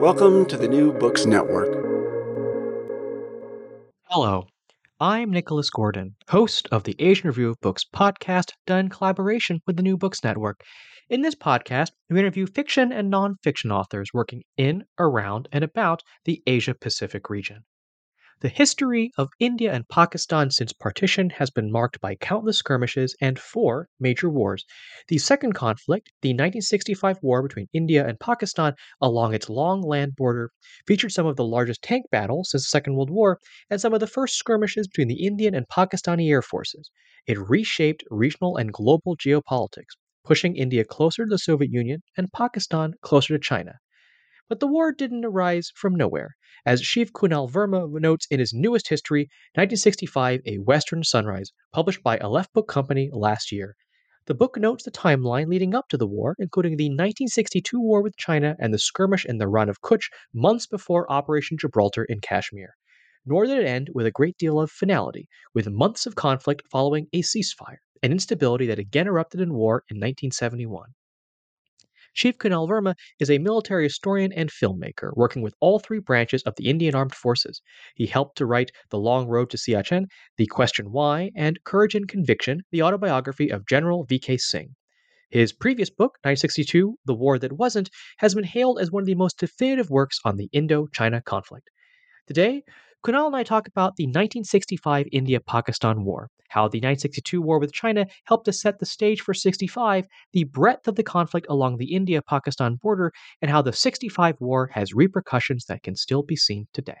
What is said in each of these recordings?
Welcome to the New Books Network. Hello, I'm Nicholas Gordon, host of the Asian Review of Books podcast done in collaboration with the New Books Network. In this podcast, we interview fiction and nonfiction authors working in, around, and about the Asia Pacific region. The history of India and Pakistan since partition has been marked by countless skirmishes and four major wars. The second conflict, the 1965 war between India and Pakistan along its long land border, featured some of the largest tank battles since the Second World War and some of the first skirmishes between the Indian and Pakistani air forces. It reshaped regional and global geopolitics, pushing India closer to the Soviet Union and Pakistan closer to China. But the war didn't arise from nowhere. As Shiv Kunal Verma notes in his newest history, 1965 A Western Sunrise, published by Aleph Book Company last year. The book notes the timeline leading up to the war, including the 1962 war with China and the skirmish in the Rann of Kutch months before Operation Gibraltar in Kashmir. Nor did it end with a great deal of finality, with months of conflict following a ceasefire, an instability that again erupted in war in 1971. Shiv Kunal Verma is a military historian and filmmaker, working with all three branches of the Indian Armed Forces. He helped to write The Long Road to Siachen, The Question Why, and Courage and Conviction, the autobiography of General V.K. Singh. His previous book, 1962, The War That Wasn't, has been hailed as one of the most definitive works on the Indo China conflict. Today, Kunal and I talk about the 1965 India Pakistan War, how the 1962 war with China helped to set the stage for 65, the breadth of the conflict along the India Pakistan border, and how the 65 war has repercussions that can still be seen today.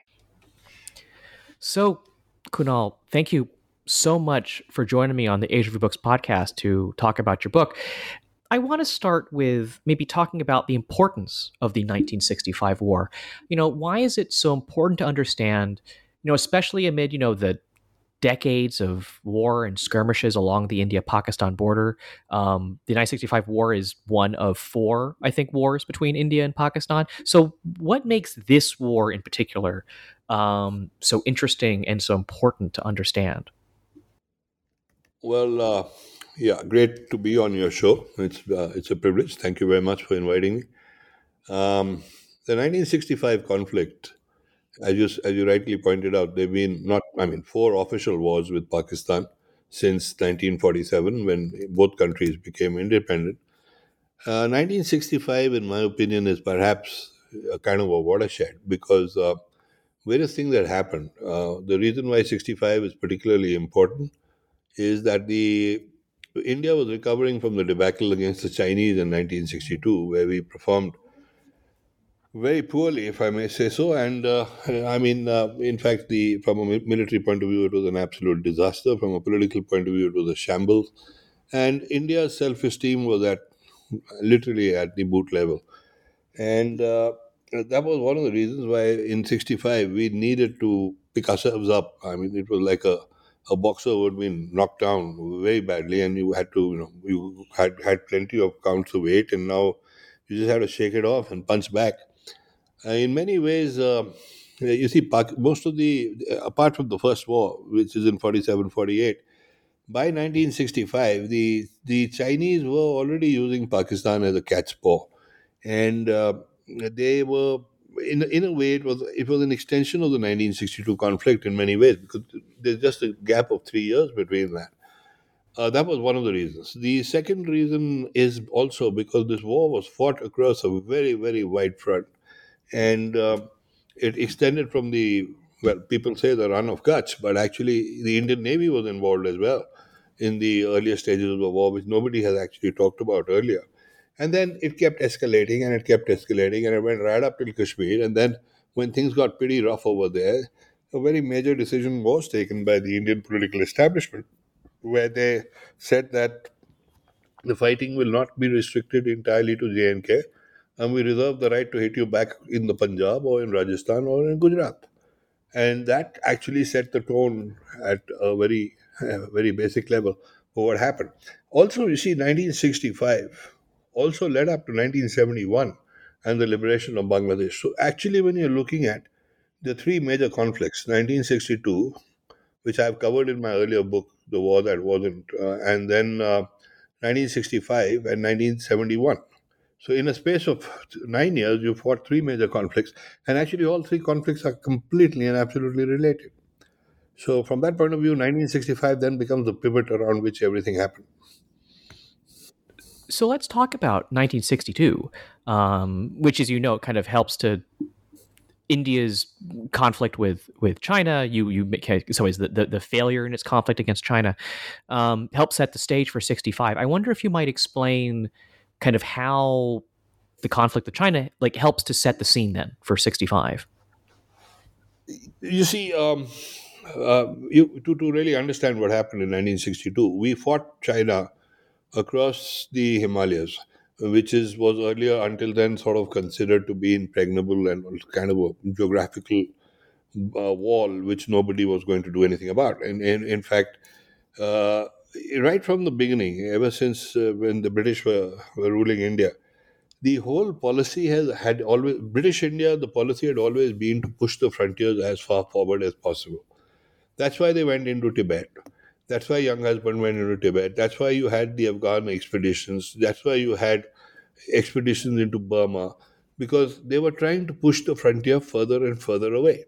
So, Kunal, thank you so much for joining me on the Asia Review Books podcast to talk about your book. I want to start with maybe talking about the importance of the 1965 war. You know, why is it so important to understand, you know, especially amid, you know, the decades of war and skirmishes along the India Pakistan border. Um, the 1965 war is one of four, I think, wars between India and Pakistan. So, what makes this war in particular um, so interesting and so important to understand? Well, uh, yeah, great to be on your show. It's uh, it's a privilege. Thank you very much for inviting me. Um, the 1965 conflict as you as you rightly pointed out, there've been not I mean four official wars with Pakistan since 1947 when both countries became independent. Uh, 1965, in my opinion, is perhaps a kind of a watershed because uh, various things that happened. Uh, the reason why 65 is particularly important is that the India was recovering from the debacle against the Chinese in 1962, where we performed very poorly, if I may say so. And uh, I mean, uh, in fact, the from a military point of view, it was an absolute disaster. From a political point of view, it was a shambles. And India's self-esteem was at literally at the boot level. And uh, that was one of the reasons why in 65 we needed to pick ourselves up. I mean, it was like a, a boxer would be knocked down very badly and you had to, you know, you had had plenty of counts of weight and now you just had to shake it off and punch back. Uh, in many ways, uh, you see, most of the, apart from the First War, which is in 47 48, by 1965, the, the Chinese were already using Pakistan as a cat's paw. And uh, they were, in, in a way, it was, it was an extension of the 1962 conflict in many ways, because there's just a gap of three years between that. Uh, that was one of the reasons. The second reason is also because this war was fought across a very, very wide front. And uh, it extended from the, well, people say the Rann of Kutch, but actually the Indian Navy was involved as well in the earlier stages of the war, which nobody has actually talked about earlier. And then it kept escalating and it kept escalating and it went right up till Kashmir. And then when things got pretty rough over there, a very major decision was taken by the Indian political establishment where they said that the fighting will not be restricted entirely to J&K and we reserve the right to hit you back in the Punjab or in Rajasthan or in Gujarat. And that actually set the tone at a very, very basic level for what happened. Also, you see, 1965 also led up to 1971 and the liberation of Bangladesh. So, actually, when you're looking at the three major conflicts 1962, which I've covered in my earlier book, The War That Wasn't, uh, and then uh, 1965 and 1971. So, in a space of nine years, you fought three major conflicts, and actually, all three conflicts are completely and absolutely related. So, from that point of view, 1965 then becomes the pivot around which everything happened. So, let's talk about 1962, um, which, as you know, kind of helps to India's conflict with with China, you you make so is the, the, the failure in its conflict against China um, helps set the stage for 65. I wonder if you might explain kind of how the conflict with China like helps to set the scene then for 65. You see, um, uh, you, to to really understand what happened in 1962, we fought China across the Himalayas which is was earlier until then sort of considered to be impregnable and kind of a geographical uh, wall which nobody was going to do anything about. And, and in fact, uh, right from the beginning, ever since uh, when the British were, were ruling India, the whole policy has had always British India. The policy had always been to push the frontiers as far forward as possible. That's why they went into Tibet. That's why Younghusband went into Tibet. That's why you had the Afghan expeditions. That's why you had expeditions into Burma, because they were trying to push the frontier further and further away.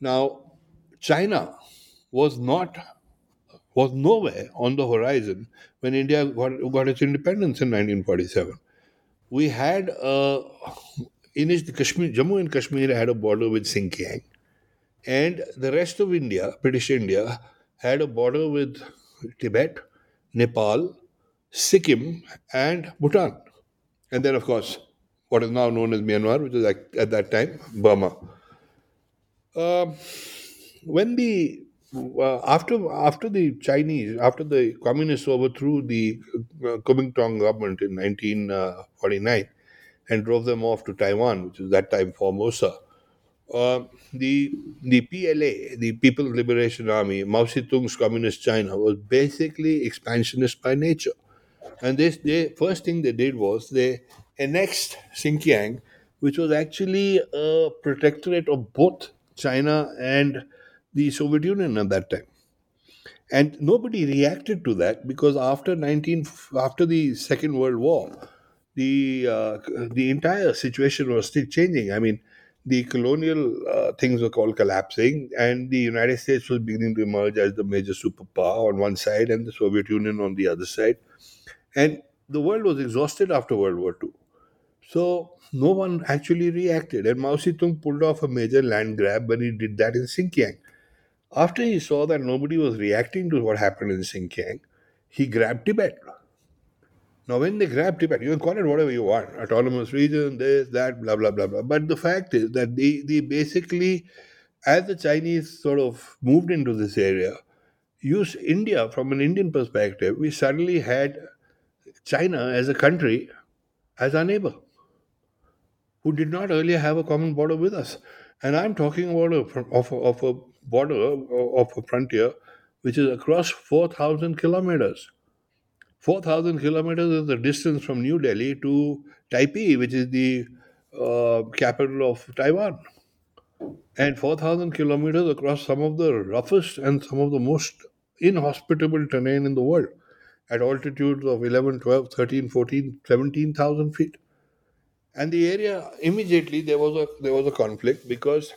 Now, China was not was nowhere on the horizon when India got, got its independence in 1947. We had uh, in Kashmir, Jammu and Kashmir had a border with Xinjiang, and the rest of India, British India, had a border with Tibet, Nepal, Sikkim, and Bhutan. And then, of course, what is now known as Myanmar, which is at that time Burma. Uh, when the uh, after after the Chinese after the communists overthrew the uh, Kuomintang government in 1949 and drove them off to Taiwan, which is that time Formosa, uh, the the PLA, the People's Liberation Army, Mao Zedong's Communist China, was basically expansionist by nature. And this, the first thing they did was they annexed Xinjiang, which was actually a protectorate of both China and the Soviet Union at that time. And nobody reacted to that because after 19 after the Second World War, the uh, the entire situation was still changing. I mean, the colonial uh, things were called collapsing, and the United States was beginning to emerge as the major superpower on one side and the Soviet Union on the other side. And the world was exhausted after World War II. So no one actually reacted. And Mao Zedong pulled off a major land grab when he did that in Xinjiang. After he saw that nobody was reacting to what happened in Xinjiang, he grabbed Tibet. Now, when they grab Tibet, you can call it whatever you want autonomous region, this, that, blah, blah, blah, blah. But the fact is that they, they basically, as the Chinese sort of moved into this area, used India from an Indian perspective, we suddenly had China as a country as our neighbor who did not earlier have a common border with us. And I'm talking about a, of, a, of a border, of a frontier, which is across 4,000 kilometers. 4,000 kilometers is the distance from New Delhi to Taipei, which is the uh, capital of Taiwan. And 4,000 kilometers across some of the roughest and some of the most inhospitable terrain in the world at altitudes of 11, 12, 13, 14, 17,000 feet. And the area immediately there was a there was a conflict because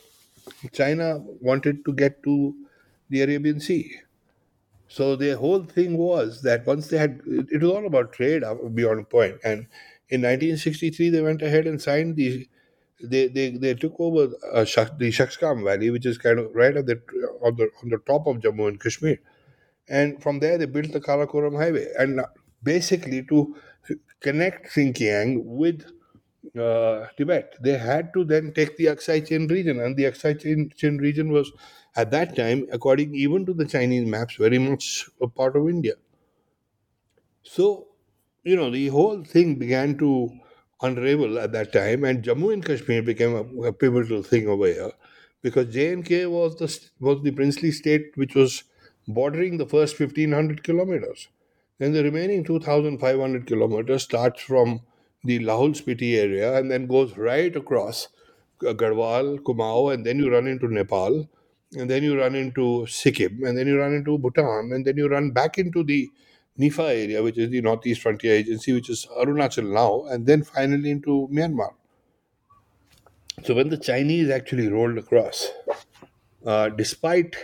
China wanted to get to the Arabian Sea So the whole thing was that once they had, it was all about trade beyond a point. And in 1963, they went ahead and signed the, they they, they took over uh, the Shaksgam Valley, which is kind of right at the on the on the top of Jammu and Kashmir, and from there they built the Karakoram Highway, and basically to connect Xinjiang with uh, Tibet, they had to then take the Aksai Chin region, and the Aksai Chin region was at that time, according even to the Chinese maps, very much a part of India. So, you know, the whole thing began to unravel at that time, and Jammu and Kashmir became a, a pivotal thing over here because J&K was the was the princely state which was bordering the first 1500 kilometers. Then the remaining 2500 kilometers starts from the Lahul Spiti area and then goes right across Garhwal, Kumaon, and then you run into Nepal, and then you run into Sikkim, and then you run into Bhutan, and then you run back into the NEFA area, which is the Northeast Frontier Agency, which is Arunachal now, and then finally into Myanmar. So when the Chinese actually rolled across, uh, despite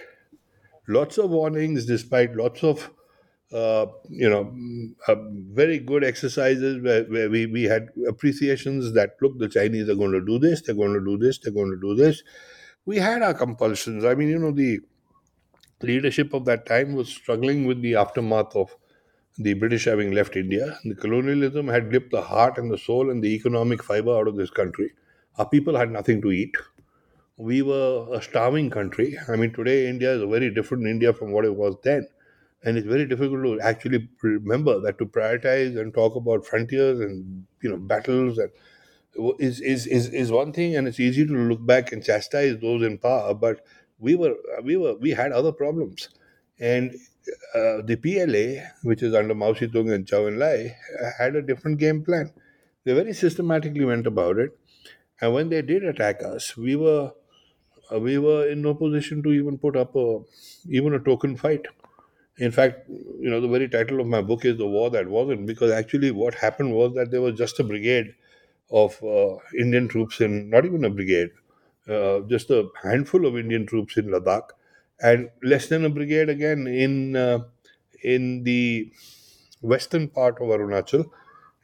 lots of warnings, despite lots of uh, you know, uh, very good exercises where, where we, we had appreciations that look, the Chinese are going to do this, they're going to do this, they're going to do this. We had our compulsions. I mean, you know, the leadership of that time was struggling with the aftermath of the British having left India. The colonialism had ripped the heart and the soul and the economic fiber out of this country. Our people had nothing to eat. We were a starving country. I mean, today India is a very different India from what it was then and it's very difficult to actually remember that to prioritize and talk about frontiers and you know battles and is is is, is one thing and it's easy to look back and chastise those in power but we were we were we had other problems. And uh, the PLA which is under Mao Zedong and Zhou Enlai had a different game plan. They very systematically went about it. And when they did attack us we were uh, we were in no position to even put up a even a token fight. In fact, you know, the very title of my book is The War That Wasn't, because actually what happened was that there was just a brigade of uh, Indian troops in, not even a brigade, uh, just a handful of Indian troops in Ladakh, and less than a brigade again in uh, in the western part of Arunachal,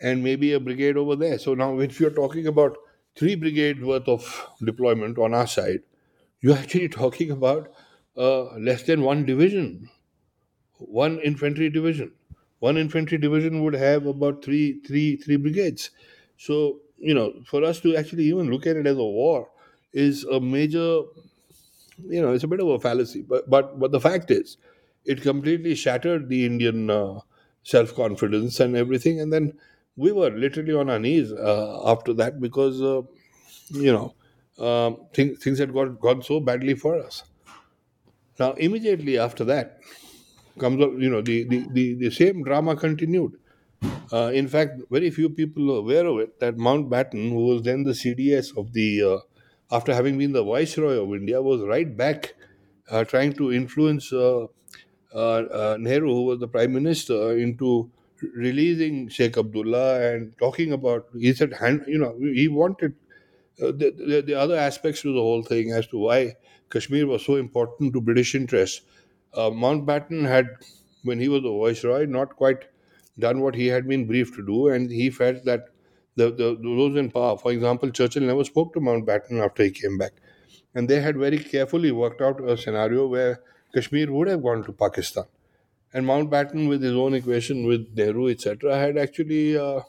and maybe a brigade over there. So now, if you're talking about three brigades worth of deployment on our side, you're actually talking about uh, less than one division one infantry division. One infantry division would have about three, three, three brigades. So, you know, for us to actually even look at it as a war is a major, you know, it's a bit of a fallacy. But but but the fact is, it completely shattered the Indian uh, self confidence and everything. And then we were literally on our knees uh, after that because, uh, you know, um, things things had got gone so badly for us. Now, immediately after that, comes up, you know, the, the, the, the same drama continued. Uh, in fact, very few people are aware of it that Mountbatten, who was then the CDS of the, uh, after having been the Viceroy of India, was right back uh, trying to influence uh, uh, uh, Nehru, who was the Prime Minister, into releasing Sheikh Abdullah and talking about, he said, you know, he wanted the, the, the other aspects to the whole thing as to why Kashmir was so important to British interests. Mountbatten had, when he was the viceroy, not quite done what he had been briefed to do, and he felt that the, the those in power, for example, Churchill never spoke to Mountbatten after he came back, and they had very carefully worked out a scenario where Kashmir would have gone to Pakistan, and Mountbatten, with his own equation with Nehru, etc., had actually uh,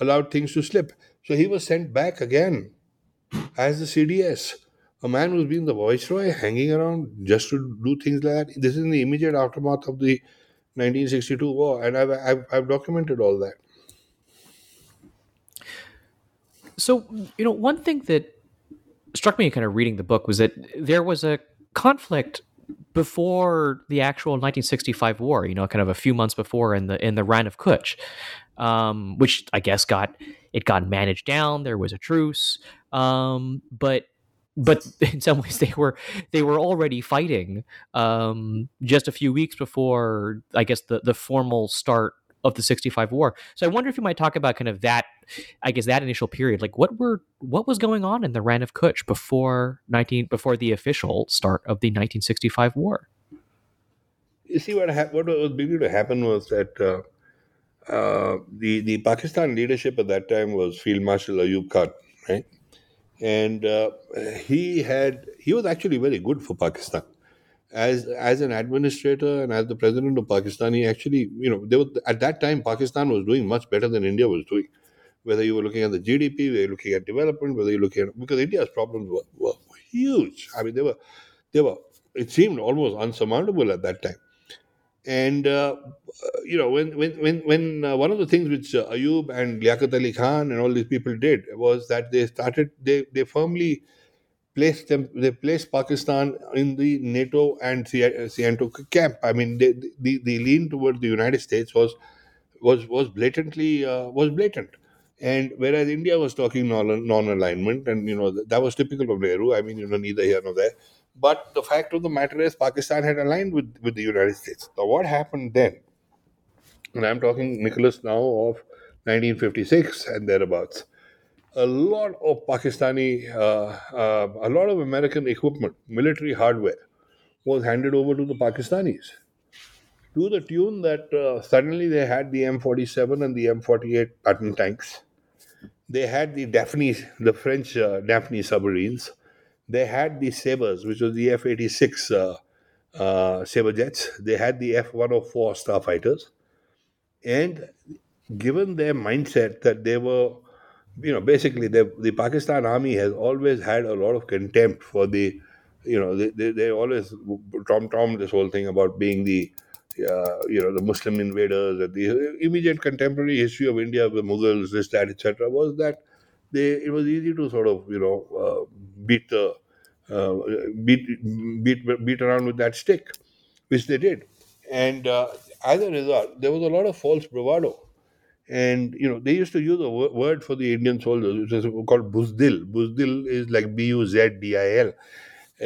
allowed things to slip. So he was sent back again as the CDS a man who's been the viceroy hanging around just to do things like that. This is in the immediate aftermath of the 1962 war, and I've, I've, I've documented all that. So, you know, one thing that struck me kind of reading the book was that there was a conflict before the actual 1965 war. You know, kind of a few months before in the in the Rann of Kutch, um, which I guess got it got managed down. There was a truce, um, but but in some ways they were they were already fighting um, just a few weeks before I guess the the formal start of the 65 war. So I wonder if you might talk about kind of that I guess that initial period like what were what was going on in the Rann of Kutch before 19 before the official start of the 1965 war. you see what hap- what was beginning to happen was that uh, uh, the the Pakistan leadership at that time was Field Marshal Ayub Khan, right? And uh, he had he was actually very good for Pakistan as as an administrator and as the president of Pakistan. He actually, you know, they were at that time Pakistan was doing much better than India was doing. Whether you were looking at the GDP, whether you're looking at development, whether you're looking at because India's problems were, were huge. I mean, they were they were it seemed almost unsurmountable at that time. And uh, you know, when when when, when uh, one of the things which uh, Ayub and Liaquat Ali Khan and all these people did was that they started they they firmly placed them they placed Pakistan in the NATO and CENTO camp. I mean, they, the the lean toward the United States was was was blatantly uh, was blatant. And whereas India was talking non- non-alignment, and you know that was typical of Nehru. I mean, you know, neither here nor there. But the fact of the matter is, Pakistan had aligned with, with the United States. Now, what happened then? And I'm talking, Nicholas, now of 1956 and thereabouts. A lot of Pakistani, uh, uh, a lot of American equipment, military hardware, was handed over to the Pakistanis to the tune that uh, suddenly they had the M47 and the M48 Patton tanks. They had the Daphne, the French uh, Daphne submarines they had the Sabres, which was the F 86 uh, uh, Sabre jets. They had the F 104 starfighters. And given their mindset that they were, you know, basically the, the Pakistan army has always had a lot of contempt for the, you know, they, they, they always tom tom this whole thing about being the, uh, you know, the Muslim invaders the immediate contemporary history of India, the Mughals, this, that, etc., was that they it was easy to sort of you know uh, beat the uh, beat beat beat around with that stick, which they did, and uh, as a result, there was a lot of false bravado. And you know they used to use a word for the Indian soldiers, which is called buzdil. Buzdil is like B U Z D I L,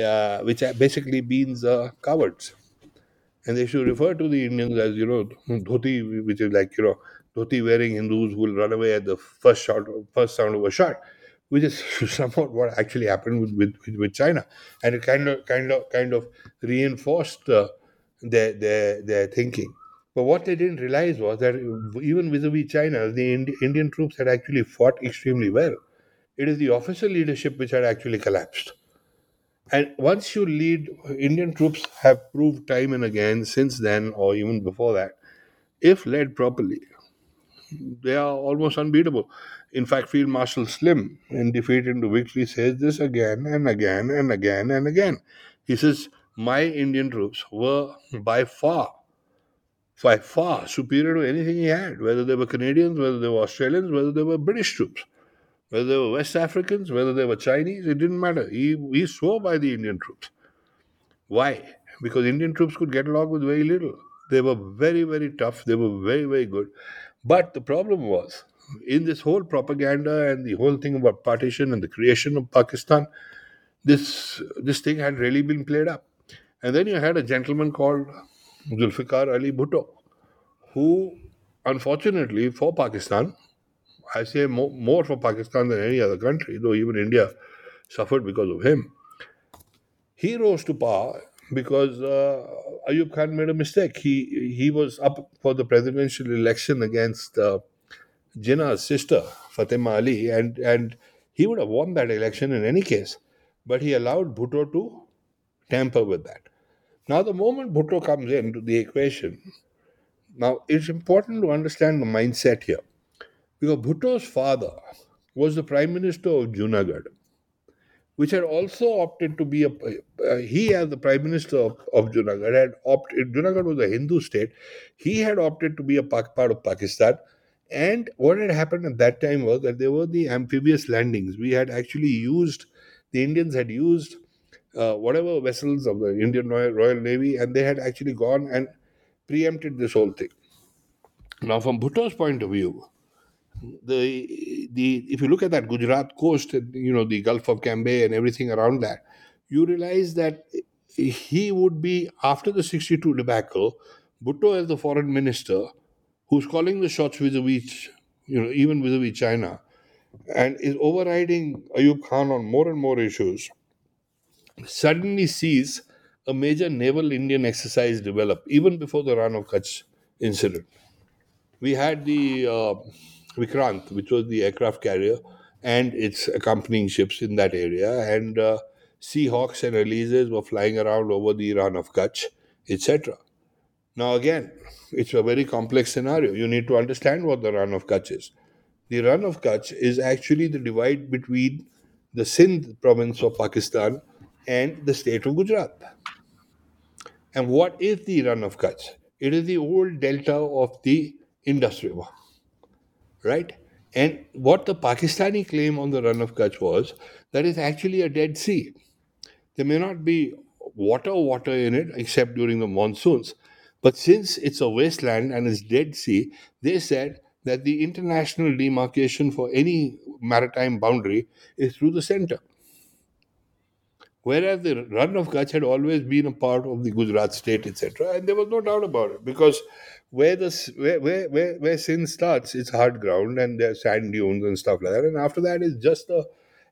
uh, which basically means uh, cowards. And they should refer to the Indians as you know dhoti, which is like you know dhoti wearing Hindus who will run away at the first shot, first sound of a shot, which is somewhat what actually happened with, with, with China, and it kind of kind of kind of reinforced uh, their, their their thinking. But what they didn't realize was that even vis-a-vis China, the Indi- Indian troops had actually fought extremely well. It is the officer leadership which had actually collapsed. And once you lead, Indian troops have proved time and again since then, or even before that, if led properly, they are almost unbeatable. In fact, Field Marshal Slim, in Defeat into Victory, says this again and again and again and again. He says, My Indian troops were by far, by far superior to anything he had, whether they were Canadians, whether they were Australians, whether they were British troops, whether they were West Africans, whether they were Chinese, it didn't matter. He, he swore by the Indian troops. Why? Because Indian troops could get along with very little. They were very, very tough. They were very, very good. But the problem was, in this whole propaganda and the whole thing about partition and the creation of Pakistan, this this thing had really been played up. And then you had a gentleman called Zulfikar Ali Bhutto, who, unfortunately for Pakistan, I say more, more for Pakistan than any other country, though even India suffered because of him. He rose to power because uh, Ayub Khan made a mistake. He he was up for the presidential election against uh, Jinnah's sister Fatima Ali, and and he would have won that election in any case, but he allowed Bhutto to tamper with that. Now, the moment Bhutto comes into the equation, now it's important to understand the mindset here, because Bhutto's father was the prime minister of Junagadh which had also opted to be a. Uh, he, as the prime minister of, of Junagadh, had opted. Junagadh was a Hindu state. He had opted to be a part of Pakistan. And what had happened at that time was that there were the amphibious landings. We had actually used, the Indians had used uh, whatever vessels of the Indian Royal Navy, and they had actually gone and preempted this whole thing. Now, from Bhutto's point of view, the the if you look at that Gujarat coast, you know the Gulf of Cambay and everything around that, you realize that he would be after the '62 debacle. Bhutto as the foreign minister, who's calling the shots vis-a-vis, you know, even vis-a-vis China, and is overriding Ayub Khan on more and more issues, suddenly sees a major naval Indian exercise develop even before the Rann of Kutch incident. We had the uh, Vikrant, which was the aircraft carrier, and its accompanying ships in that area, and uh, Seahawks and Alizés were flying around over the Rann of Kutch, etc. Now, again, it's a very complex scenario. You need to understand what the Rann of Kutch is. The Rann of Kutch is actually the divide between the Sindh province of Pakistan and the state of Gujarat. And what is the Rann of Kutch? It is the old delta of the Indus River, right? And what the Pakistani claim on the Rann of Kutch was that it's actually a dead sea. There may not be water, water in it, except during the monsoons. But since it's a wasteland and it's Dead Sea, they said that the international demarcation for any maritime boundary is through the center. Whereas the Rann of Kutch had always been a part of the Gujarat state, etc., and there was no doubt about it because where the where where where, where Sindh starts, it's hard ground and there's sand dunes and stuff like that, and after that is just a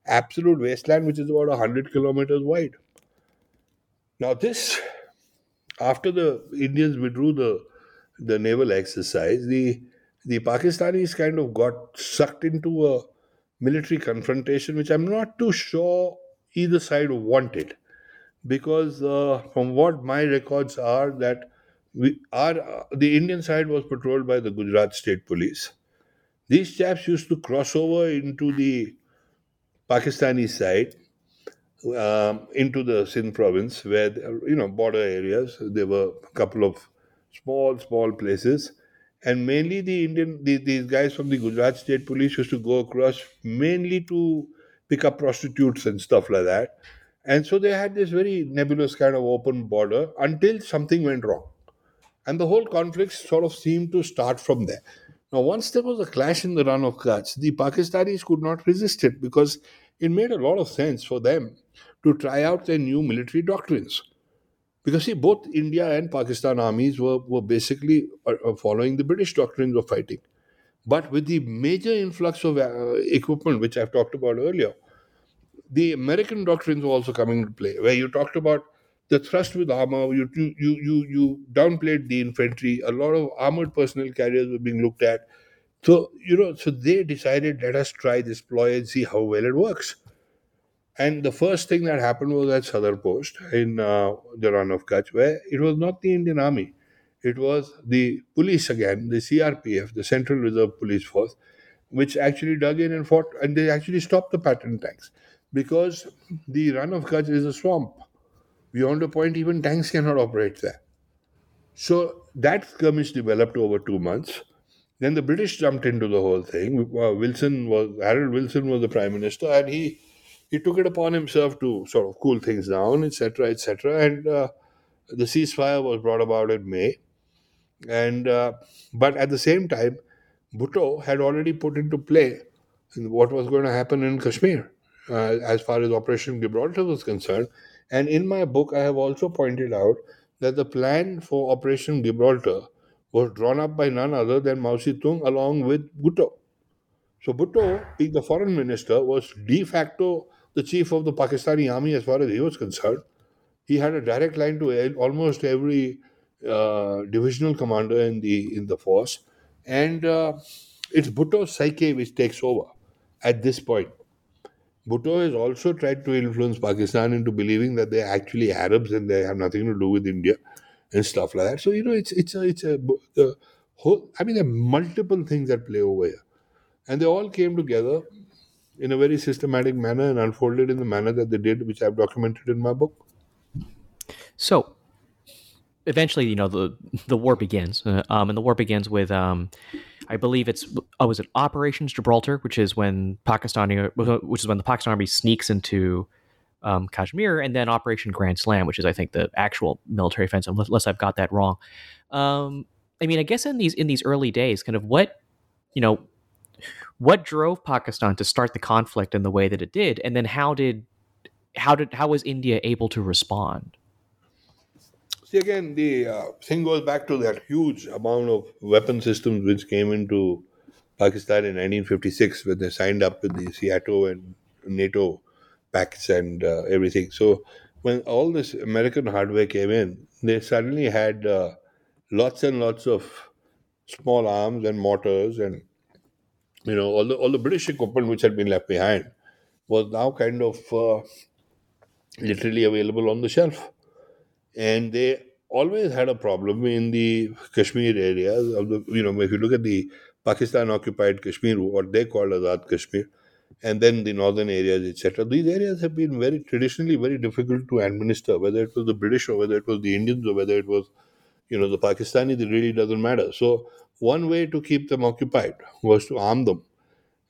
absolute wasteland which is about hundred kilometers wide. Now this, after the Indians withdrew the the naval exercise, the the Pakistanis kind of got sucked into a military confrontation, which I'm not too sure either side wanted, because uh, from what my records are, that we are uh, the Indian side was patrolled by the Gujarat State Police. These chaps used to cross over into the Pakistani side, um, into the Sindh province, where you know border areas. There were a couple of small, small places and mainly the Indian the, these guys from the Gujarat State Police used to go across mainly to pick up prostitutes and stuff like that. And so they had this very nebulous kind of open border until something went wrong. And the whole conflict sort of seemed to start from there. Now, once there was a clash in the Rann of Kutch, the Pakistanis could not resist it because it made a lot of sense for them to try out their new military doctrines. Because see, both India and Pakistan armies were, were basically uh, uh, following the British doctrines of fighting. But with the major influx of uh, equipment, which I've talked about earlier, the American doctrines were also coming into play, where you talked about the thrust with armor, you, you, you, you downplayed the infantry, a lot of armored personnel carriers were being looked at. So, you know, so they decided, let us try this ploy and see how well it works. And the first thing that happened was at Sadar Post in uh, the Rann of Kutch, where it was not the Indian Army, it was the police again, the CRPF, the Central Reserve Police Force, which actually dug in and fought, and they actually stopped the Patton tanks because the Rann of Kutch is a swamp. Beyond a point, even tanks cannot operate there. So that skirmish developed over two months. Then the British jumped into the whole thing. Uh, Wilson was Harold Wilson was the prime minister, and he he took it upon himself to sort of cool things down, etc., etc. And uh, the ceasefire was brought about in May. And uh, but at the same time, Bhutto had already put into play what was going to happen in Kashmir uh, as far as Operation Gibraltar was concerned. And in my book, I have also pointed out that the plan for Operation Gibraltar was drawn up by none other than Mao Zedong along with Bhutto. So Bhutto, being the foreign minister, was de facto the chief of the Pakistani army as far as he was concerned. He had a direct line to almost every uh, divisional commander in the in the force, and uh, it's Bhutto's psyche which takes over at this point. Bhutto has also tried to influence Pakistan into believing that they're actually Arabs and they have nothing to do with India and stuff like that. So you know, it's it's a it's a whole. I mean, there are multiple things that play over here, and they all came together in a very systematic manner and unfolded in the manner that they did, which I've documented in my book. So, eventually, you know, the the war begins, uh, um, and the war begins with, um, I believe it's, oh, was it Operations Gibraltar, which is when Pakistani, which is when the Pakistan army sneaks into um, Kashmir, and then Operation Grand Slam, which is, I think, the actual military offensive, unless I've got that wrong. Um, I mean, I guess in these in these early days, kind of what, you know, what drove Pakistan to start the conflict in the way that it did, and then how did how did how was India able to respond? See again, the uh, thing goes back to that huge amount of weapon systems which came into Pakistan in 1956 when they signed up with the SEATO and NATO pacts and uh, everything. So when all this American hardware came in, they suddenly had uh, lots and lots of small arms and mortars and you know all the all the British equipment which had been left behind was now kind of uh, literally available on the shelf, and they always had a problem in the Kashmir areas of the you know if you look at the Pakistan occupied Kashmir, what they called Azad Kashmir, and then the northern areas, etc. These areas have been very traditionally very difficult to administer, whether it was the British or whether it was the Indians or whether it was, you know, the Pakistanis. It really doesn't matter. So one way to keep them occupied was to arm them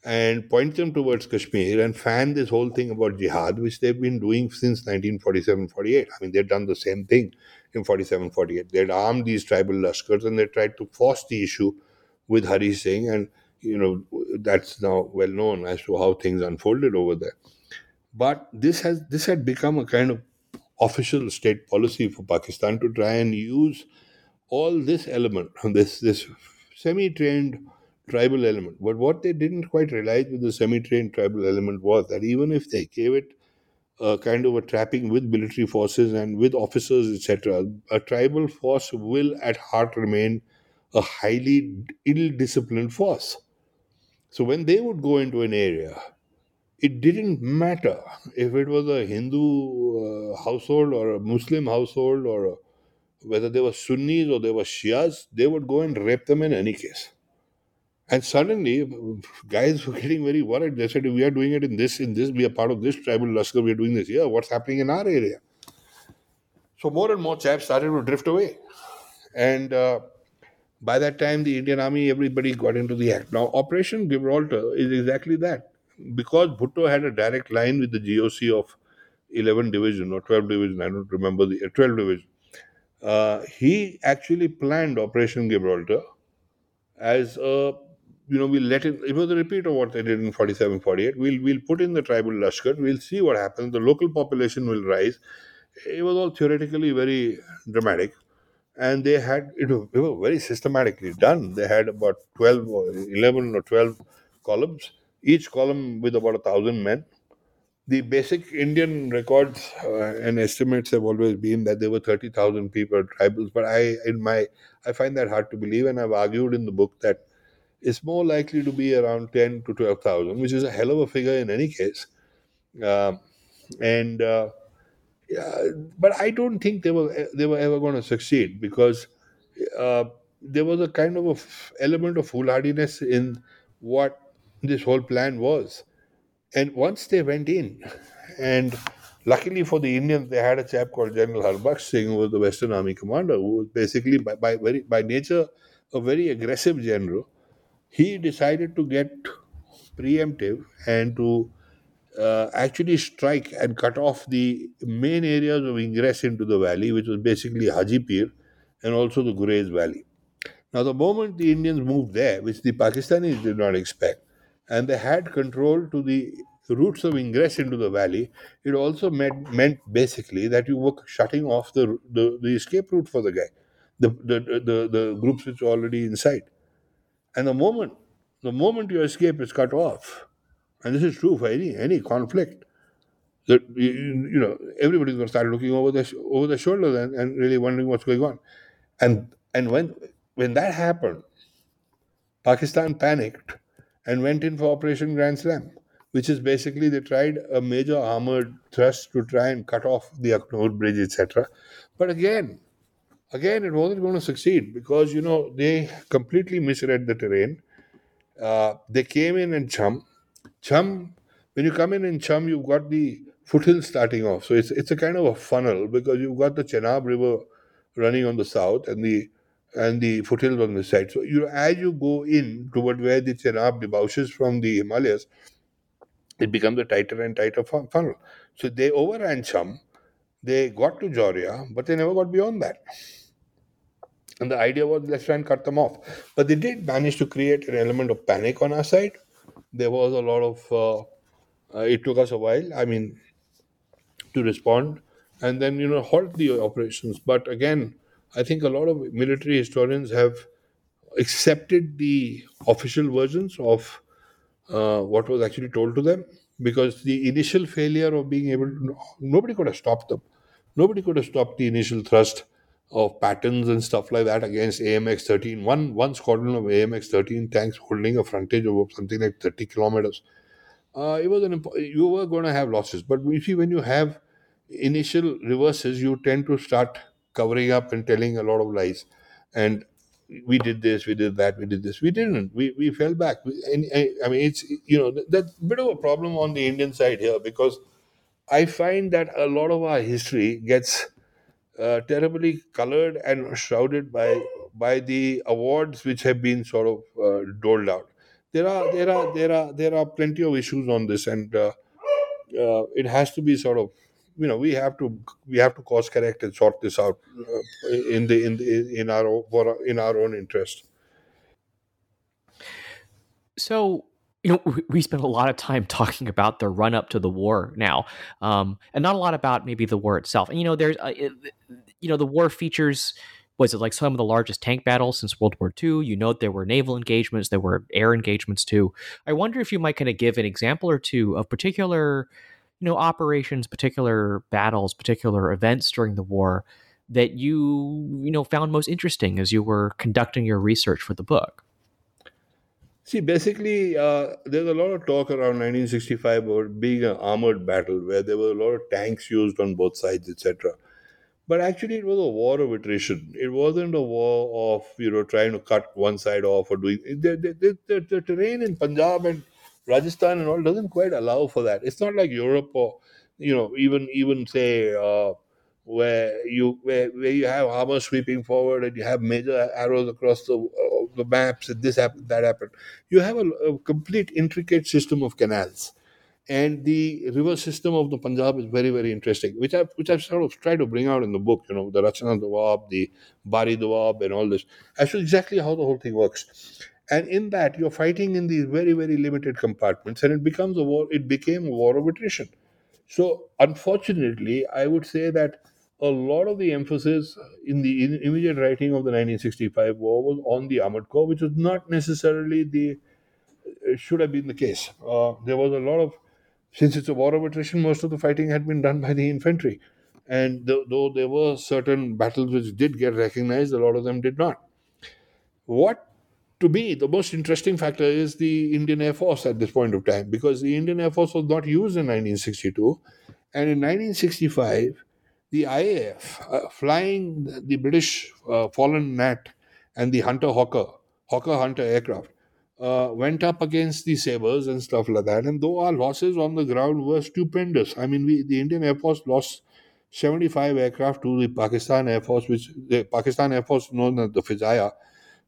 and point them towards Kashmir and fan this whole thing about jihad, which they've been doing since 1947 48. I mean, they've done the same thing in 47 48. They'd armed these tribal lashkars and they tried to force the issue with Hari Singh. And, you know, that's now well known as to how things unfolded over there. But this has this had become a kind of official state policy for Pakistan to try and use all this element, this this semi-trained tribal element. But what they didn't quite realize with the semi trained tribal element was that even if they gave it a kind of a trapping with military forces and with officers, etc., a tribal force will at heart remain a highly ill disciplined force. So when they would go into an area, it didn't matter if it was a Hindu uh, household or a Muslim household or a, whether they were Sunnis or they were Shias, they would go and rape them in any case. And suddenly, guys were getting very worried. They said, "We are doing it in this, in this. We are part of this tribal Lashkar. We are doing this here. What's happening in our area?" So more and more chaps started to drift away, and uh, by that time, the Indian Army, everybody got into the act. Now, Operation Gibraltar is exactly that, because Bhutto had a direct line with the GOC of 11 Division or 12 Division. I don't remember the uh, 12 Division. Uh, he actually planned Operation Gibraltar as a you know, we'll let it, it was a repeat of what they did in 47, 48. We'll, we'll put in the tribal Lashkar, we'll see what happens. The local population will rise. It was all theoretically very dramatic. And they had, it was, it was very systematically done. They had about 12 or 11 or 12 columns, each column with about a thousand men. The basic Indian records uh, and estimates have always been that there were 30,000 people, tribals. But I, in my, I find that hard to believe. And I've argued in the book that it's more likely to be around 10 to 12,000, which is a hell of a figure in any case. Uh, and uh, yeah, but I don't think they were they were ever going to succeed because uh, there was a kind of a f- element of foolhardiness in what this whole plan was. And once they went in, and luckily for the Indians, they had a chap called General Harbaksh Singh, who was the Western Army commander, who was basically by, by very by nature a very aggressive general he decided to get preemptive and to uh, actually strike and cut off the main areas of ingress into the valley, which was basically Hajipir and also the Gurez Valley. Now, the moment the Indians moved there, which the Pakistanis did not expect, and they had control to the routes of ingress into the valley, it also meant, meant basically that you were shutting off the, the, the escape route for the guy, the, the, the, the groups which were already inside. And the moment, the moment your escape is cut off, and this is true for any any conflict, that you, you know everybody's going to start looking over the over the shoulder and, and really wondering what's going on, and and when when that happened, Pakistan panicked and went in for Operation Grand Slam, which is basically they tried a major armored thrust to try and cut off the Akhnoor Bridge, etc. But again, again, it wasn't going to succeed because, you know, they completely misread the terrain. Uh, they came in and Chhamb. Chhamb, when you come in in Chhamb, you've got the foothills starting off. So it's it's a kind of a funnel because you've got the Chenab River running on the south and the and the foothills on the side. So you as you go in toward where the Chenab debouches from the Himalayas, it becomes a tighter and tighter funnel. So they overran Chhamb. They got to Jaurian, but they never got beyond that. And the idea was let's try and cut them off. But they did manage to create an element of panic on our side. There was a lot of, uh, uh, it took us a while, I mean, to respond and then, you know, halt the operations. But again, I think a lot of military historians have accepted the official versions of uh, what was actually told to them because the initial failure of being able to, nobody could have stopped them. Nobody could have stopped the initial thrust of Pattons and stuff like that against AMX 13. One, one squadron of AMX 13 tanks holding a frontage of something like 30 kilometers. Uh, it was an you were going to have losses, but you see, when you have initial reverses, you tend to start covering up and telling a lot of lies. And we did this, we did that, we did this. We didn't. We, we fell back. And, I mean, it's, you know, that's a bit of a problem on the Indian side here because I find that a lot of our history gets uh, terribly colored and shrouded by by the awards which have been sort of uh, doled out. There are there are there are there are plenty of issues on this, and uh, uh, it has to be sort of you know we have to we have to course correct and sort this out uh, in the in the in our o- for our- in our own interest. So, you know, we- spent a lot of time talking about the run up to the war now, um, and not a lot about maybe the war itself. And you know, there's, uh, you know, the war features. Was it like some of the largest tank battles since World War II? You know, there were naval engagements, there were air engagements too. I wonder if you might kind of give an example or two of particular, you know, operations, particular battles, particular events during the war that you, you know, found most interesting as you were conducting your research for the book. See, basically, uh, there's a lot of talk around 1965 about being an armored battle where there were a lot of tanks used on both sides, etc. But actually, it was a war of attrition. It wasn't a war of you know trying to cut one side off or doing. The, the, the, the, terrain in Punjab and Rajasthan and all doesn't quite allow for that. It's not like Europe or you know even even say uh, where you where, where you have armor sweeping forward and you have major arrows across the uh, the maps and this happened that happened. You have a, a complete intricate system of canals and the river system of the Punjab is very, very interesting, which I've, which I've sort of tried to bring out in the book, you know, the Rachna Doab, the Bari Doab, and all this, as to exactly how the whole thing works. And in that, you're fighting in these very, very limited compartments, and it becomes a war, it became a war of attrition. So, unfortunately, I would say that a lot of the emphasis in the immediate writing of the 1965 war was on the armored corps, which was not necessarily the should have been the case. Uh, there was a lot of, since it's a war of attrition, most of the fighting had been done by the infantry. And th- though there were certain battles which did get recognized, a lot of them did not. What, to me, the most interesting factor is the Indian Air Force at this point of time, because the Indian Air Force was not used in 1962. And in 1965, the IAF, uh, flying the British uh, Folland Gnat and the Hunter Hawker, Hawker Hunter aircraft, uh, went up against the Sabres and stuff like that. And though our losses on the ground were stupendous, I mean, we, the Indian Air Force lost 75 aircraft to the Pakistan Air Force, which the Pakistan Air Force known as the Fizaya,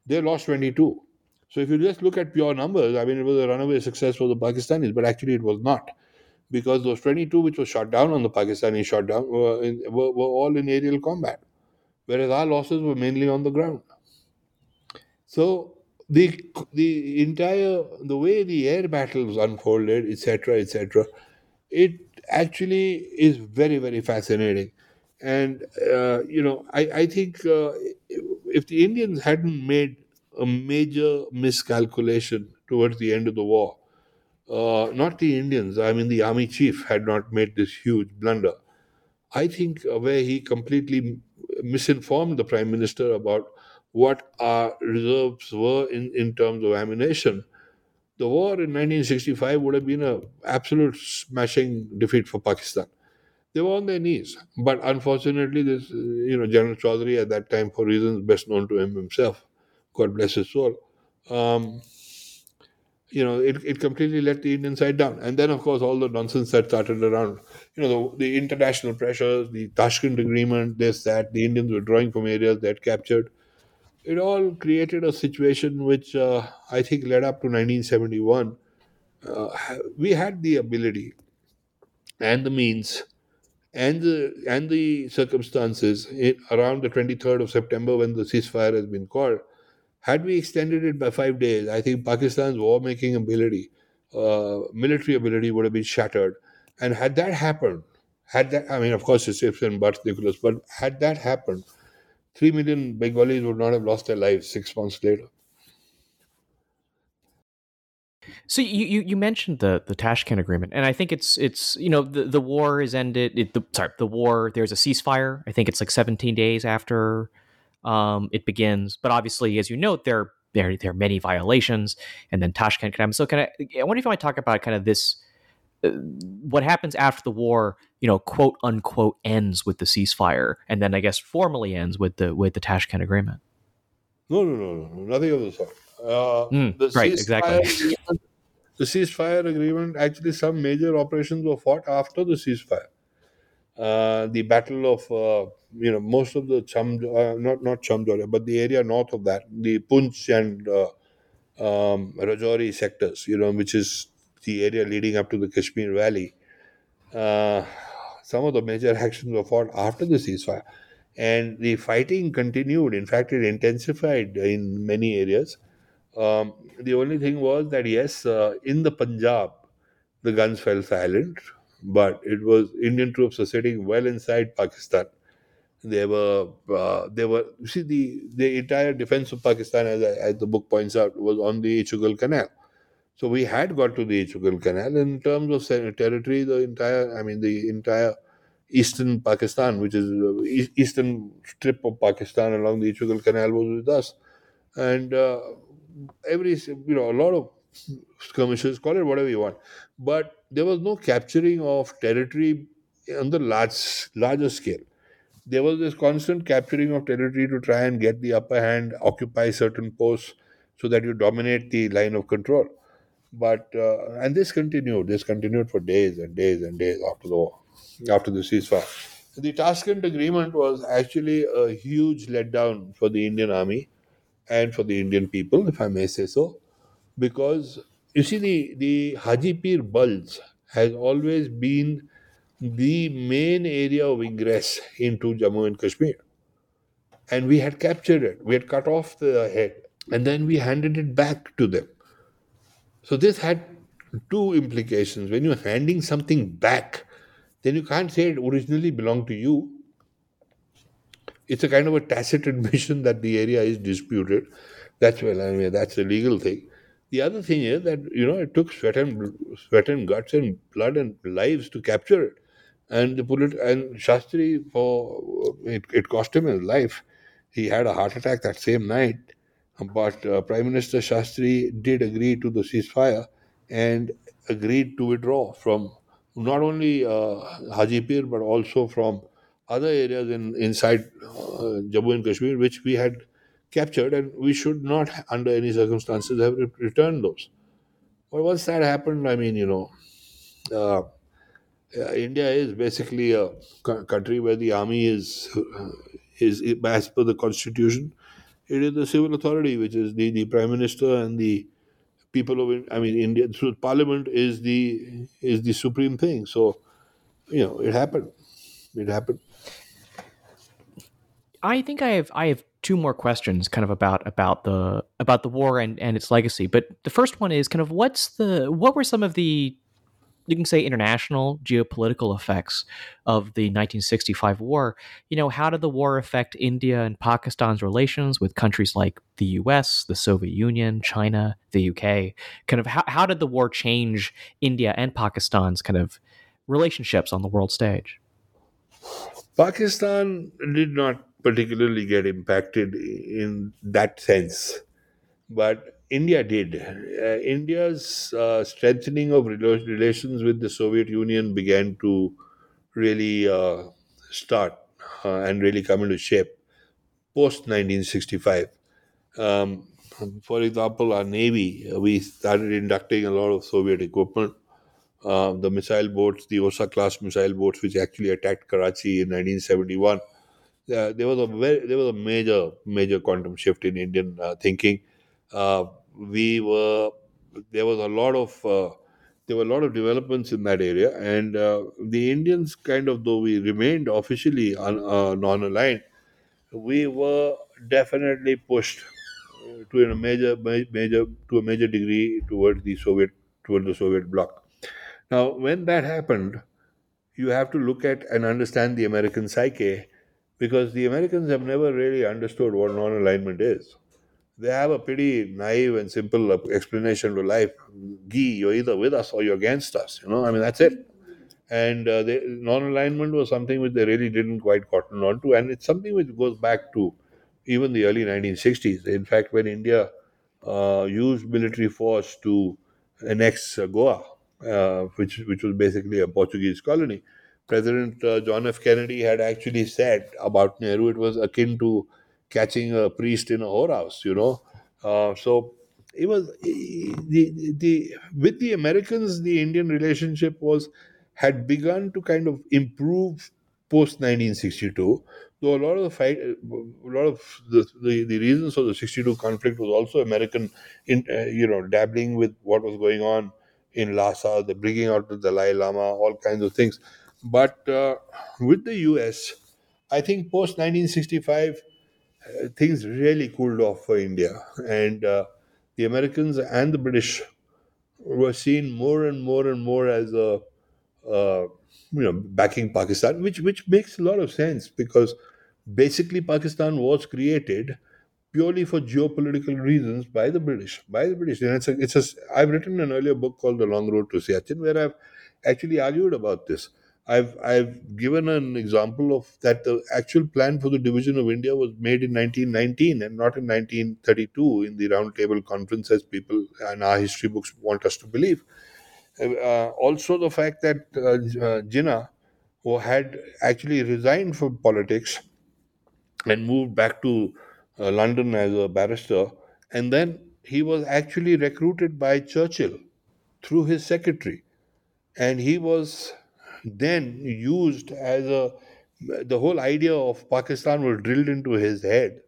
they lost 22. So if you just look at pure numbers, I mean, it was a runaway success for the Pakistanis, but actually it was not. Because those 22 which were shot down on the Pakistani shot down were, in, were, were all in aerial combat, whereas our losses were mainly on the ground. So the the entire the way the air battles unfolded, etc., etc., it actually is very very fascinating, and uh, you know I I think uh, if the Indians hadn't made a major miscalculation towards the end of the war, uh, not the Indians, I mean the army chief had not made this huge blunder. I think uh, where he completely misinformed the prime minister about what our reserves were in, in terms of ammunition. The war in 1965 would have been an absolute smashing defeat for Pakistan. They were on their knees, but unfortunately, this you know General Chaudhuri at that time, for reasons best known to him himself, God bless his soul, um, you know, it, it completely let the Indian side down. And then, of course, all the nonsense that started around, you know, the, the international pressures, the Tashkent agreement, this, that, the Indians withdrawing from areas they had captured. It all created a situation which uh, I think led up to 1971. Uh, we had the ability and the means and the and the circumstances in, around the 23rd of September when the ceasefire has been called had we extended it by five days, I think Pakistan's war making ability, uh, military ability would have been shattered. And had that happened, had that, I mean, of course, it's ifs and buts, Nicholas, but had that happened, three million Bengalis would not have lost their lives six months later. So you, you, you mentioned the the Tashkent agreement, and I think it's it's you know the, the war is ended. It, the, sorry, the war. There's a ceasefire. I think it's like 17 days after um, it begins. But obviously, as you note, there there there are many violations, and then Tashkent. So kind of, I wonder if you might talk about kind of this. Uh, what happens after the war, you know, quote unquote, ends with the ceasefire, and then I guess formally ends with the with the Tashkent agreement. No, no, no, no, nothing of the sort. Uh, mm, the right, exactly. the ceasefire agreement, actually, some major operations were fought after the ceasefire. Uh, the battle of, uh, you know, most of the Chhamb, uh, not not Chhamb-Jaurian, but the area north of that, the Poonch and uh, um, sectors, you know, which is the area leading up to the Kashmir Valley. Uh, some of the major actions were fought after the ceasefire, and the fighting continued. In fact, it intensified in many areas. Um, the only thing was that yes, uh, in the Punjab, the guns fell silent, but it was Indian troops were sitting well inside Pakistan. They were, uh, they were. You see, the the entire defense of Pakistan, as, as the book points out, was on the Ichhogil Canal. So we had got to the Ichhogil Canal. In terms of territory, the entire, I mean, the entire eastern Pakistan, which is uh, eastern strip of Pakistan along the Ichhogil Canal, was with us, and uh, every you know a lot of skirmishes, call it whatever you want, but there was no capturing of territory on the large larger scale. There was this constant capturing of territory to try and get the upper hand, occupy certain posts, so that you dominate the line of control. But uh, and this continued. This continued for days and days and days after the war, after the ceasefire. The Tashkent agreement was actually a huge letdown for the Indian army and for the Indian people, if I may say so, because you see, the, the Haji Pir Bulge has always been the main area of ingress into Jammu and Kashmir. And we had captured it, we had cut off the head, and then we handed it back to them. So this had two implications. When you're handing something back, then you can't say it originally belonged to you it's a kind of a tacit admission that the area is disputed. That's well, I mean, that's a legal thing. The other thing is that you know it took sweat and sweat and guts and blood and lives to capture it, and the bullet and Shastri for it, it cost him his life. He had a heart attack that same night, but uh, Prime Minister Shastri did agree to the ceasefire and agreed to withdraw from not only uh, Hajipir but also from other areas in inside uh, Jammu and Kashmir which we had captured, and we should not, under any circumstances, have re- returned those. But once that happened, I mean, you know, uh, uh, India is basically a country where the army is uh, is as per the constitution. It is the civil authority, which is the, the prime minister and the people of I mean India. So parliament is the is the supreme thing. So you know it happened. It happened. I think I have I have two more questions kind of about about the about the war and, and its legacy. But the first one is kind of what's the what were some of the you can say international geopolitical effects of the 1965 war. You know, how did the war affect India and Pakistan's relations with countries like the US, the Soviet Union, China, the UK? Kind of how, how did the war change India and Pakistan's kind of relationships on the world stage? Pakistan did not particularly get impacted in that sense. But India did. Uh, India's uh, strengthening of relations with the Soviet Union began to really uh, start uh, and really come into shape post 1965. Um, for example, our Navy, uh, we started inducting a lot of Soviet equipment. Uh, the missile boats, the Osa class missile boats, which actually attacked Karachi in 1971, uh, there was a very, there was a major major quantum shift in Indian thinking. Uh, we were there was a lot of uh, there were a lot of developments in that area, and uh, the Indians kind of though we remained officially un, uh, non-aligned, we were definitely pushed to a major major to a major degree towards the Soviet toward the Soviet bloc. Now, when that happened, you have to look at and understand the American psyche because the Americans have never really understood what non alignment is. They have a pretty naive and simple explanation to life. Gee, you're either with us or you're against us. You know, I mean, that's it. And uh, non-alignment was something which they really didn't quite cotton on to, and it's something which goes back to even the early 1960s. In fact, when India uh, used military force to annex uh, Goa, uh, which which was basically a Portuguese colony, President uh, John F. Kennedy had actually said about Nehru it was akin to catching a priest in a whorehouse, you know. Uh, so it was the, the with the Americans, the Indian relationship was had begun to kind of improve post 1962. Though a lot of the fight, a lot of the, the, the reasons for the 62 conflict was also American, in, uh, you know, dabbling with what was going on in Lhasa, the bringing out of the Dalai Lama, all kinds of things. But uh, with the US, I think post 1965, uh, things really cooled off for India. And uh, the Americans and the British were seen more and more and more as a, you know, backing Pakistan, which which makes a lot of sense because basically Pakistan was created purely for geopolitical reasons by the British. By the British, and it's a, it's a. I've written an earlier book called The Long Road to Siachen, where I've actually argued about this. I've I've given an example of that the actual plan for the division of India was made in 1919 and not in 1932 in the Round Table Conference, as people and our history books want us to believe. Uh, also, the fact that uh, uh, Jinnah, who had actually resigned from politics and moved back to uh, London as a barrister, and then he was actually recruited by Churchill through his secretary, and he was then used as a the whole idea of Pakistan was drilled into his head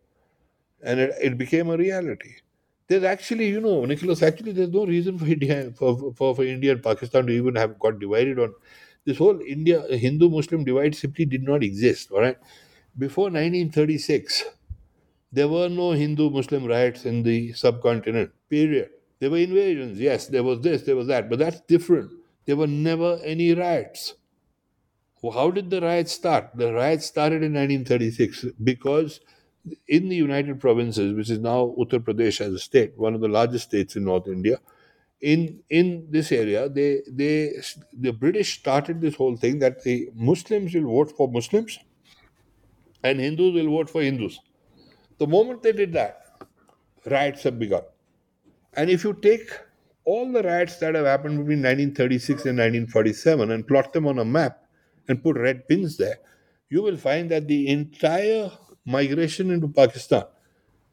and it, it became a reality. There's actually, you know, Nicholas, actually there's no reason for India for, for, for India and Pakistan to even have got divided on this whole India Hindu Muslim divide simply did not exist. All right. Before 1936, there were no Hindu Muslim riots in the subcontinent, period. There were invasions, yes, there was this, there was that, but that's different. There were never any riots. How did the riots start? The riots started in 1936 because in the United Provinces, which is now Uttar Pradesh as a state, one of the largest states in North India, in in this area, they they the British started this whole thing that the Muslims will vote for Muslims and Hindus will vote for Hindus. The moment they did that, riots have begun. And if you take all the riots that have happened between 1936 and 1947 and plot them on a map, and put red pins there, you will find that the entire migration into Pakistan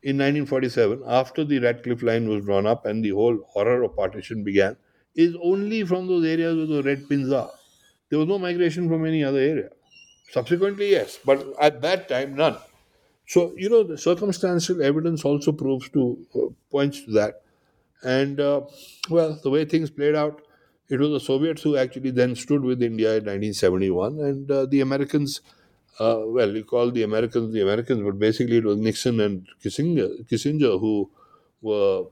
in 1947, after the Radcliffe line was drawn up and the whole horror of partition began, is only from those areas where the red pins are. There was no migration from any other area. Subsequently, yes, but at that time, none. So, you know, the circumstantial evidence also proves to uh, points to that. And, uh, well, the way things played out, it was the Soviets who actually then stood with India in 1971, and uh, the Americans. Uh, well, you call the Americans the Americans, but basically it was Nixon and Kissinger, Kissinger who were,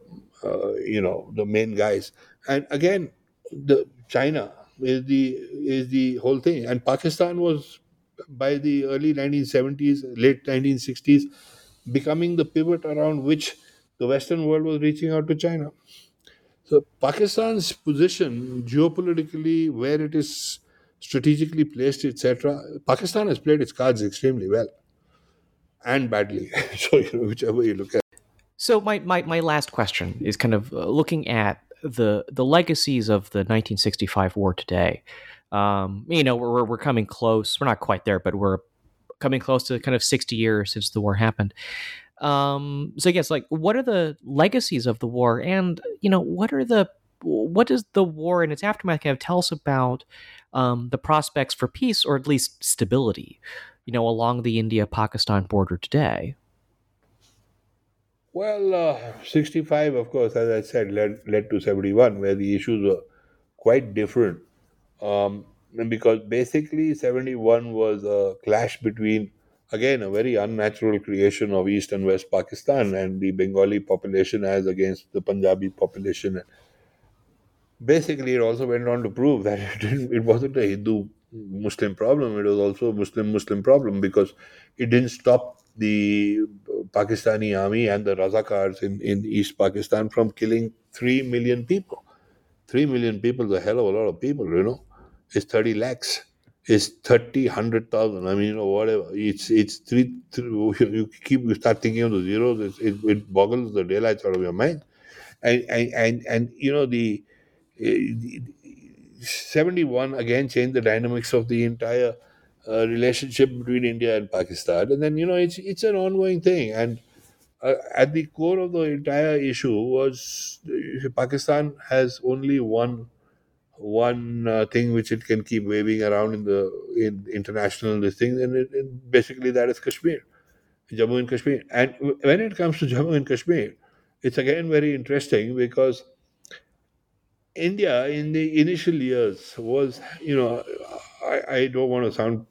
uh, you know, the main guys. And again, the China is the is the whole thing, and Pakistan was by the early 1970s, late 1960s, becoming the pivot around which the Western world was reaching out to China. So Pakistan's position geopolitically, where it is strategically placed, etc., Pakistan has played its cards extremely well and badly. so you know, whichever you look at. So my, my, my last question is kind of uh, looking at the the legacies of the 1965 war today. Um, you know, we're we're coming close. We're not quite there, but we're coming close to kind of 60 years since the war happened. Um, so yes, like what are the legacies of the war, and you know what are the what does the war and its aftermath kind of tell us about um, the prospects for peace or at least stability, you know, along the India-Pakistan border today? Well, uh, 65, of course, as I said, led, led to 71, where the issues were quite different. Um, because basically, 71 was a clash between again a very unnatural creation of East and West Pakistan and the Bengali population as against the Punjabi population. Basically, it also went on to prove that it, it wasn't a Hindu Muslim problem, it was also a Muslim Muslim problem because it didn't stop the Pakistani army and the Razakars in, in East Pakistan from killing 3 million people. 3 million people is a hell of a lot of people, you know. It's 30 lakhs. It's 30, 100,000. I mean, know, whatever. It's it's three, three you keep, you start thinking of the zeros, it, it boggles the daylights out of your mind. And, and, and, and you know, the, uh, 71 again changed the dynamics of the entire uh, relationship between India and Pakistan. And then, you know, it's, it's an ongoing thing. And uh, at the core of the entire issue was uh, Pakistan has only one one uh, thing which it can keep waving around in the in international this thing, and it, it, basically that is Kashmir, Jammu and Kashmir. And when it comes to Jammu and Kashmir, it's again very interesting because India in the initial years was, you know, I, I don't want to sound,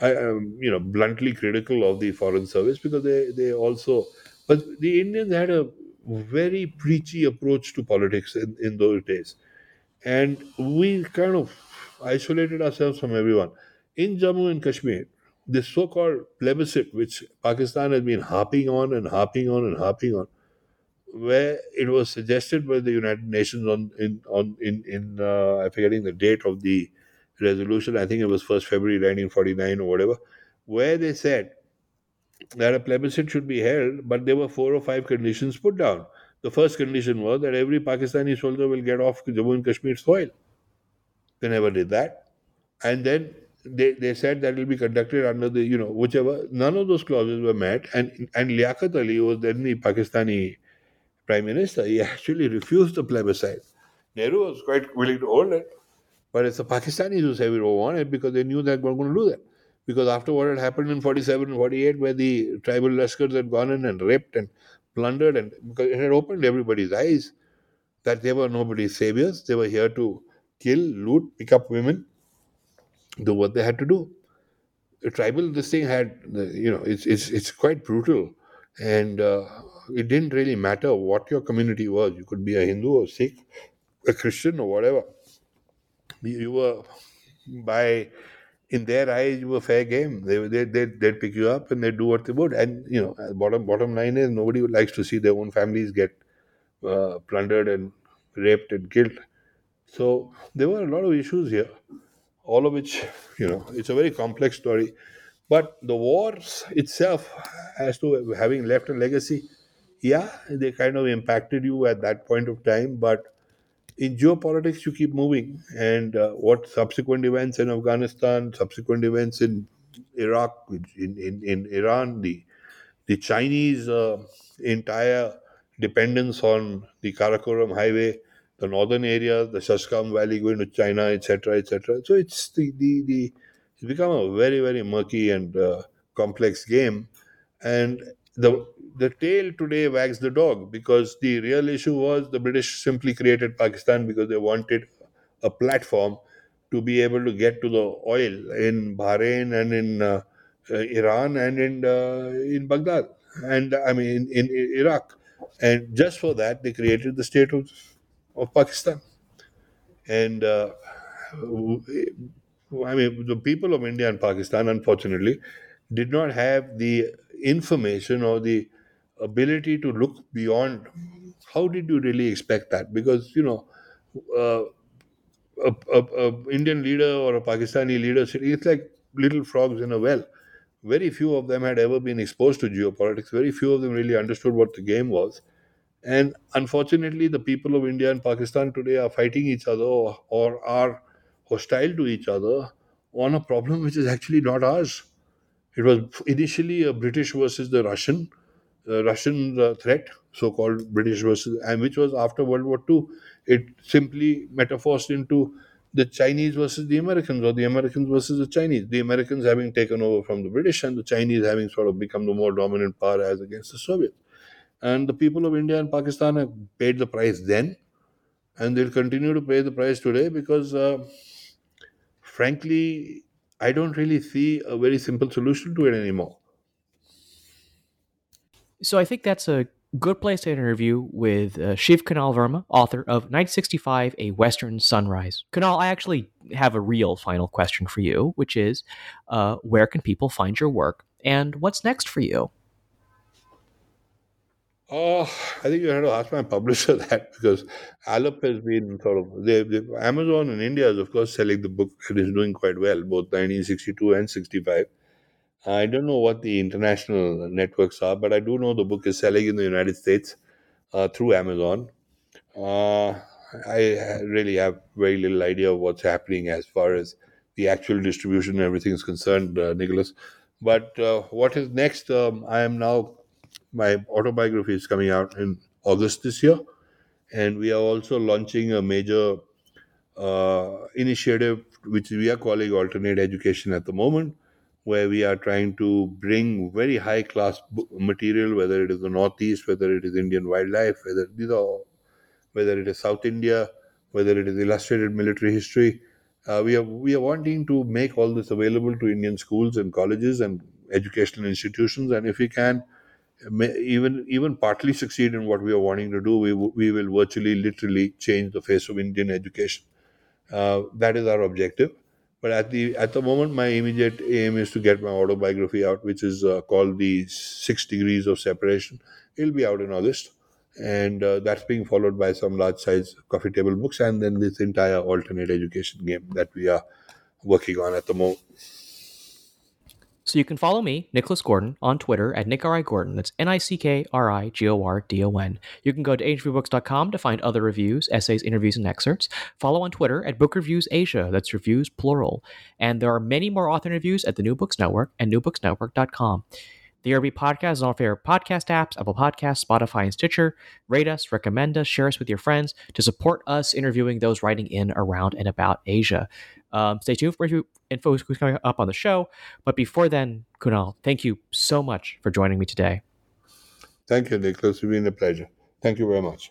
I am, you know, bluntly critical of the foreign service because they they also, but the Indians had a very preachy approach to politics in, in those days, and we kind of isolated ourselves from everyone. In Jammu and Kashmir, this so-called plebiscite, which Pakistan has been harping on and harping on and harping on, where it was suggested by the United Nations on in on in in uh, I'm forgetting the date of the resolution. I think it was first February 1949 or whatever, where they said that a plebiscite should be held, but there were four or five conditions put down. The first condition was that every Pakistani soldier will get off Jammu and Kashmir soil. They never did that, and then they, they said that will be conducted under the you know whichever none of those clauses were met and and Liaquat Ali was then the Pakistani prime minister, he actually refused the plebiscite. Nehru was quite willing to hold it, but it's the Pakistanis who said we don't want it because they knew that we were going to do that. Because after what had happened in 47 and 48, where the tribal Lashkars had gone in and raped and plundered, and because it had opened everybody's eyes that they were nobody's saviors, they were here to kill, loot, pick up women, do what they had to do. The tribal, this thing had, you know, it's it's it's quite brutal, and uh, it didn't really matter what your community was. You could be a Hindu or Sikh, a Christian or whatever. You were by in their eyes you were fair game. They they they they'd pick you up and they'd do what they would. And you know, bottom bottom line is nobody likes to see their own families get uh, plundered and raped and killed. So there were a lot of issues here, all of which you know it's a very complex story. But the wars itself, as to having left a legacy, yeah, they kind of impacted you at that point of time, but in geopolitics, you keep moving. And uh, what subsequent events in Afghanistan, subsequent events in Iraq, in, in, in Iran, the, the Chinese uh, entire dependence on the Karakoram Highway, the northern area, the Shaksgam Valley going to China, etc., etc. So it's the, the, the it's become a very, very murky and uh, complex game. And the the tail today wags the dog because the real issue was the British simply created Pakistan because they wanted a platform to be able to get to the oil in Bahrain and in uh, uh, Iran and in uh, in Baghdad and I mean in, in, Iraq, and just for that they created the state of, of Pakistan, and uh, I mean the people of India and Pakistan unfortunately did not have the information or the ability to look beyond how did you really expect that? Because you know uh, a, a, a, indian leader or a pakistani leader it's like little frogs in a well. Very few of them had ever been exposed to geopolitics. Very few of them really understood what the game was. And unfortunately the people of india and pakistan today are fighting each other or, or are hostile to each other on a problem which is actually not ours it was initially a british versus the russian uh, Russian uh, threat, so-called British versus, and which was after World War II. It simply metaphors into the Chinese versus the Americans, or the Americans versus the Chinese. The Americans having taken over from the British, and the Chinese having sort of become the more dominant power as against the Soviets. And the people of India and Pakistan have paid the price then, and they'll continue to pay the price today because, uh, frankly, I don't really see a very simple solution to it anymore. So I think that's a good place to interview with uh, Shiv Kunal Verma, author of 1965 A Western Sunrise. Kunal, I actually have a real final question for you, which is uh, where can people find your work And what's next for you? Oh, I think you have to ask my publisher that because Aleph has been sort of they, they, Amazon in India is of course selling the book. It is doing quite well, both 1962 and 65. I don't know what the international networks are, but I do know the book is selling in the United States uh, through Amazon. Uh, I really have very little idea of what's happening as far as the actual distribution and everything is concerned, uh, Nicholas. But uh, what is next? Um, I am now my autobiography is coming out in August this year, and we are also launching a major uh, initiative which we are calling alternate education at the moment, where we are trying to bring very high class material, whether it is the Northeast, whether it is Indian wildlife, whether whether it is South India, whether it is illustrated military history. Uh, we are we are wanting to make all this available to Indian schools and colleges and educational institutions, and if we can even even partly succeed in what we are wanting to do, we we will virtually, literally change the face of Indian education. Uh, that is our objective. But at the at the moment, my immediate aim is to get my autobiography out, which is uh, called the Six Degrees of Separation. It'll be out in August, and uh, that's being followed by some large size coffee table books, and then this entire alternate education game that we are working on at the moment. So you can follow me, Nicholas Gordon, on Twitter at Nick R. I. Gordon. That's N I C K R I G O R D O N. You can go to asianreviewbooks.com to find other reviews, essays, interviews, and excerpts. Follow on Twitter at Book Reviews Asia. That's reviews plural. And there are many more author interviews at the New Books Network and newbooksnetwork.com. The ARB podcast is on all favorite podcast apps, Apple Podcasts, Spotify, and Stitcher. Rate us, recommend us, share us with your friends to support us interviewing those writing in, around, and about Asia. Um, stay tuned for info who's coming up on the show. But before then, Kunal, thank you so much for joining me today. Thank you, Nicholas. It's been a pleasure. Thank you very much.